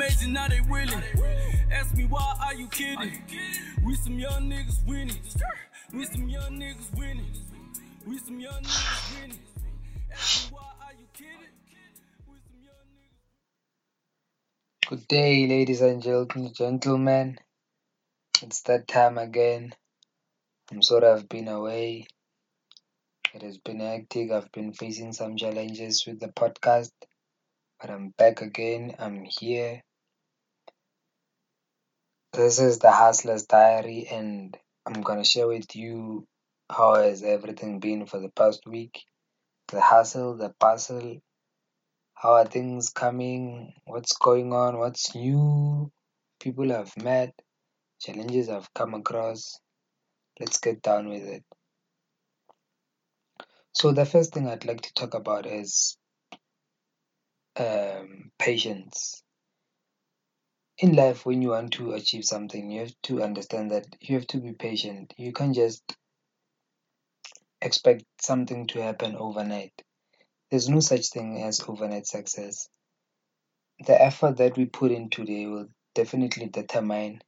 amazing, now they willing. Ask me why are you kidding? We some young niggas winning. We some young niggas winning. We some young niggas winning. Good day, ladies and gen- gentlemen. It's that time again. I'm sorry I've been away. It has been hectic. I've been facing some challenges with the podcast, but I'm back again. I'm here. This is the Hustler's Diary, and I'm gonna share with you how has everything been for the past week. The hustle, the bustle, how are things coming, what's going on, what's new, people I've met, challenges I've come across. Let's get down with it. So, the first thing I'd like to talk about is um, patience. In life, when you want to achieve something, you have to understand that you have to be patient. You can't just expect something to happen overnight. There's no such thing as overnight success. The effort that we put in today will definitely determine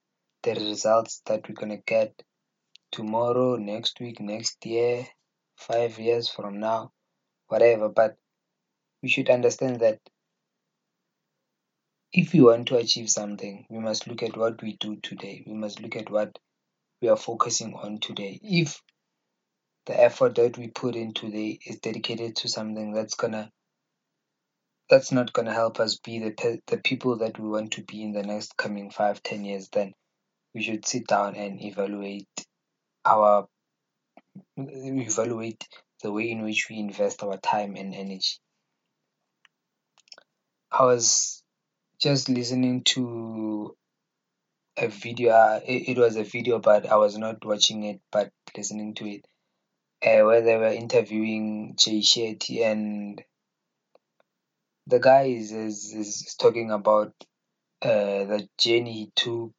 the results that we're going to get tomorrow, next week, next year, five years from now, whatever. But we should understand that if we want to achieve something, we must look at what we do today. We must look at what we are focusing on today. If the effort that we put in today is dedicated to something that's gonna that's not gonna help us be the pe- the people that we want to be in the next coming five ten years, then we should sit down and evaluate our evaluate the way in which we invest our time and energy. I was just listening to a video. Uh, it, it was a video, but I was not watching it, but listening to it, uh, where they were interviewing Jay Shetty, and the guy is is, is talking about uh, the journey he took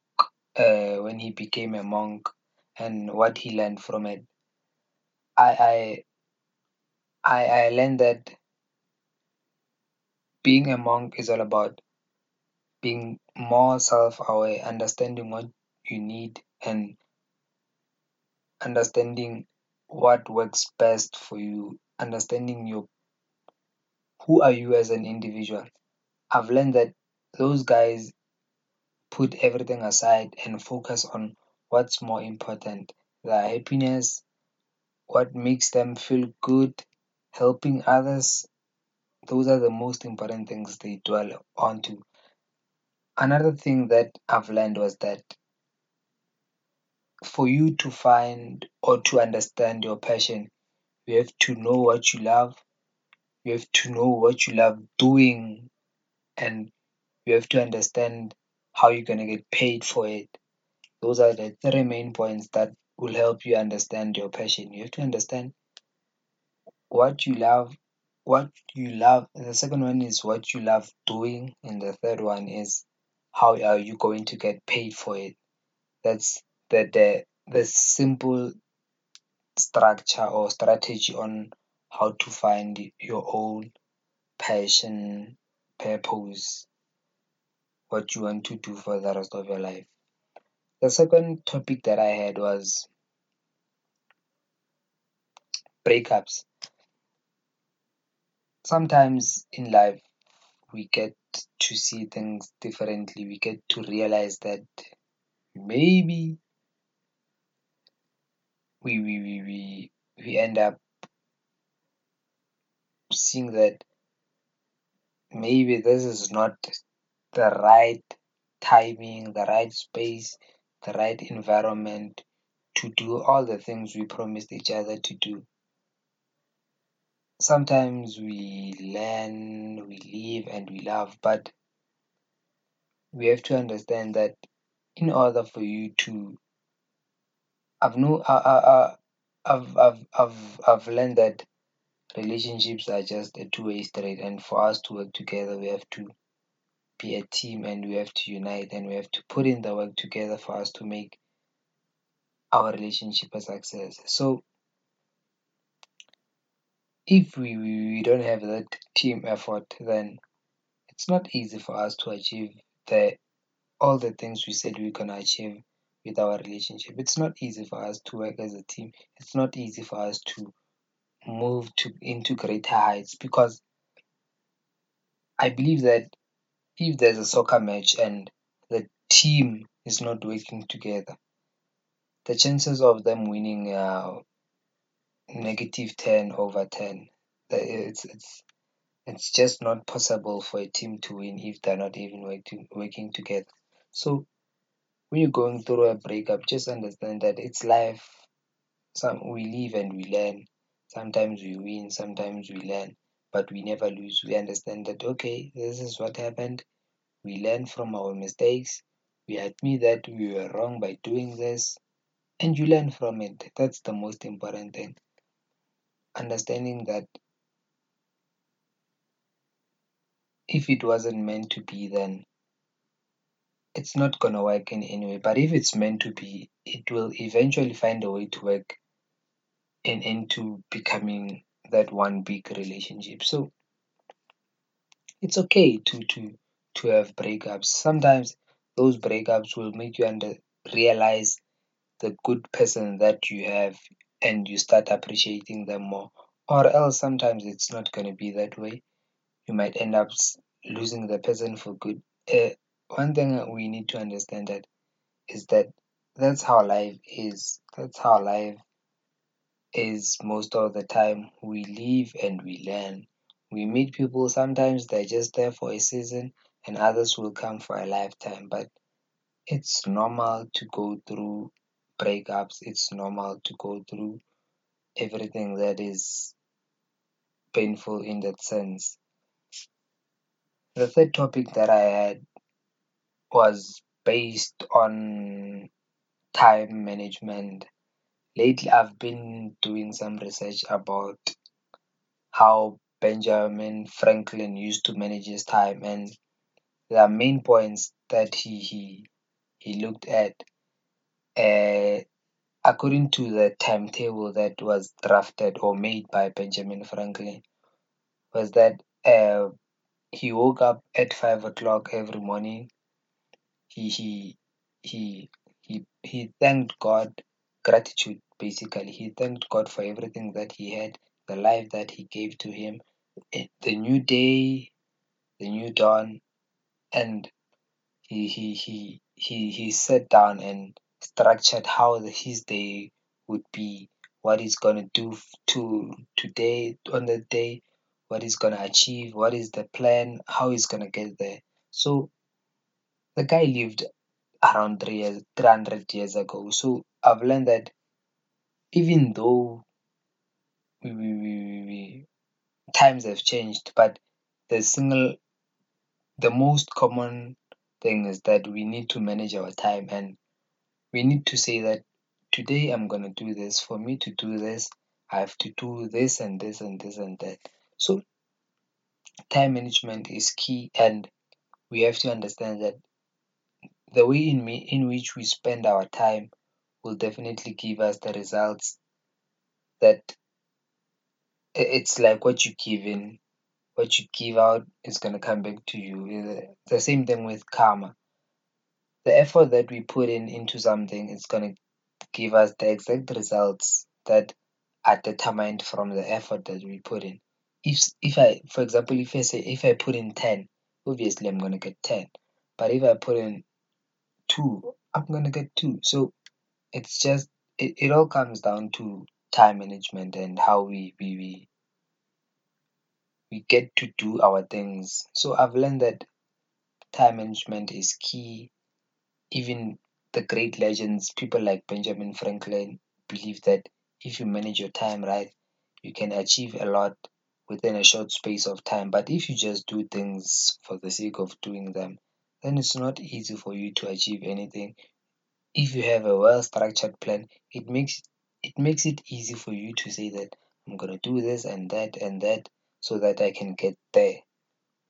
uh, when he became a monk and what he learned from it. I I I, I learned that being a monk is all about being more self-aware, understanding what you need, and understanding what works best for you, understanding your who are you as an individual. I've learned that those guys put everything aside and focus on what's more important their happiness, what makes them feel good, helping others. Those are the most important things they dwell onto. Another thing that I've learned was that for you to find or to understand your passion, you have to know what you love, you have to know what you love doing, and you have to understand how you're going to get paid for it. Those are the three main points that will help you understand your passion. You have to understand what you love, what you love. The second one is what you love doing, and the third one is how are you going to get paid for it. That's the the, the simple structure or strategy on how to find your own passion, purpose, what you want to do for the rest of your life. The second topic that I had was breakups. Sometimes in life, we get to see things differently. We get to realize that maybe we we we we, we end up seeing that maybe this is not the right timing, the right space, the right environment to do all the things we promised each other to do. Sometimes we learn, we live, and we love, but we have to understand that in order for you to I've no I, I, I've, I've I've I've learned that relationships are just a two-way street and for us to work together we have to be a team and we have to unite and we have to put in the work together for us to make our relationship a success. So if we, we, we don't have that team effort then it's not easy for us to achieve the all the things we said we're gonna achieve with our relationship. It's not easy for us to work as a team. It's not easy for us to move to into greater heights because I believe that if there's a soccer match and the team is not working together, the chances of them winning are negative 10 over 10. It's, it's, it's just not possible for a team to win if they're not even working, working together. So when you're going through a breakup, just understand that it's life. Some we live and we learn. Sometimes we win, sometimes we learn, but we never lose. We understand that okay, this is what happened. We learn from our mistakes. We admit that we were wrong by doing this, and you learn from it. That's the most important thing. Understanding that if it wasn't meant to be, then it's not gonna work in any way. But if it's meant to be, it will eventually find a way to work and into becoming that one big relationship. So it's okay to to to have breakups. Sometimes those breakups will make you under realize the good person that you have and you start appreciating them more. Or else sometimes it's not gonna be that way. You might end up losing the person for good. Uh, one thing we need to understand that is that that's how life is. That's how life is most of the time. We live and we learn. We meet people, sometimes they're just there for a season, and others will come for a lifetime. But it's normal to go through breakups, it's normal to go through everything that is painful in that sense. The third topic that I had was based on time management. Lately, I've been doing some research about how Benjamin Franklin used to manage his time, and the main points that he he, he looked at. Uh, according to the timetable that was drafted or made by Benjamin Franklin, was that uh, he woke up at five o'clock every morning. He he he he he thanked God, gratitude basically. He thanked God for everything that he had, the life that he gave to him, the new day, the new dawn, and he he he he he sat down and structured how the, his day would be, what he's gonna do to today on the day, what he's gonna achieve, what is the plan, how he's gonna get there. So the guy lived around three years, 300 years ago. So I've learned that even though we, we, we, we, times have changed, but the single, the most common thing is that we need to manage our time and we need to say that today I'm going to do this. For me to do this, I have to do this and this and this and that. So time management is key and we have to understand that the way in, me, in which we spend our time will definitely give us the results that it's like what you give in what you give out is going to come back to you eh, the same thing with karma the effort that we put in into something is going to give us the exact results that are determined from the effort that we put in if if i for example if i say if i put in 10 obviously i'm going to get 10 but if i put in 2 i'm going to get 2 so it's just it, it all comes down to time management and how we we, we we get to do our things. So I've learned that time management is key. Even the great legends, people like Benjamin Franklin, believe that if you manage your time right, you can achieve a lot within a short space of time. But if you just do things for the sake of doing them, then it's not easy for you to achieve anything. If you have a well structured plan, it makes it makes it easy for you to say that I'm gonna do this and that and that so that I can get there.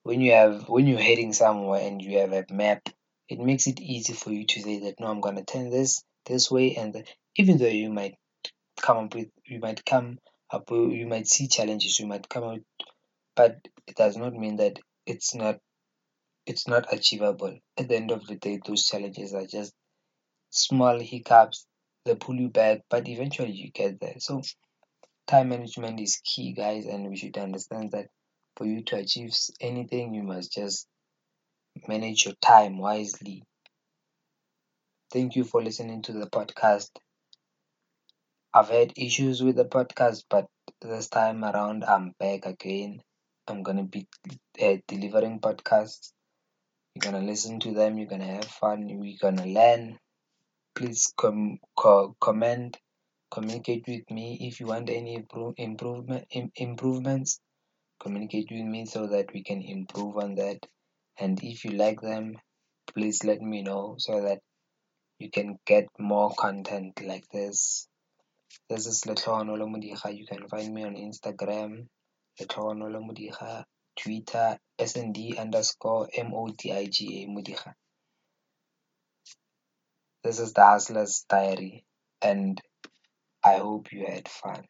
When you have when you're heading somewhere and you have a map, it makes it easy for you to say that no, I'm gonna turn this this way and even though you might come up with you might come up you might see challenges, you might come out but it does not mean that it's not it's not achievable. At the end of the day, those challenges are just small hiccups that pull you back, but eventually you get there. So, time management is key, guys, and we should understand that for you to achieve anything, you must just manage your time wisely. Thank you for listening to the podcast. I've had issues with the podcast, but this time around, I'm back again. I'm gonna be uh, delivering podcasts. You're gonna listen to them. You're gonna have fun. We're gonna learn. Please com- co- comment, communicate with me if you want any improve- improvement Im- improvements. Communicate with me so that we can improve on that. And if you like them, please let me know so that you can get more content like this. This is Letlogonolo Modiga. You can find me on Instagram, Letlogonolo Modiga, Twitter, SND underscore Modiga. This is the Hustler's Diary, and I hope you had fun.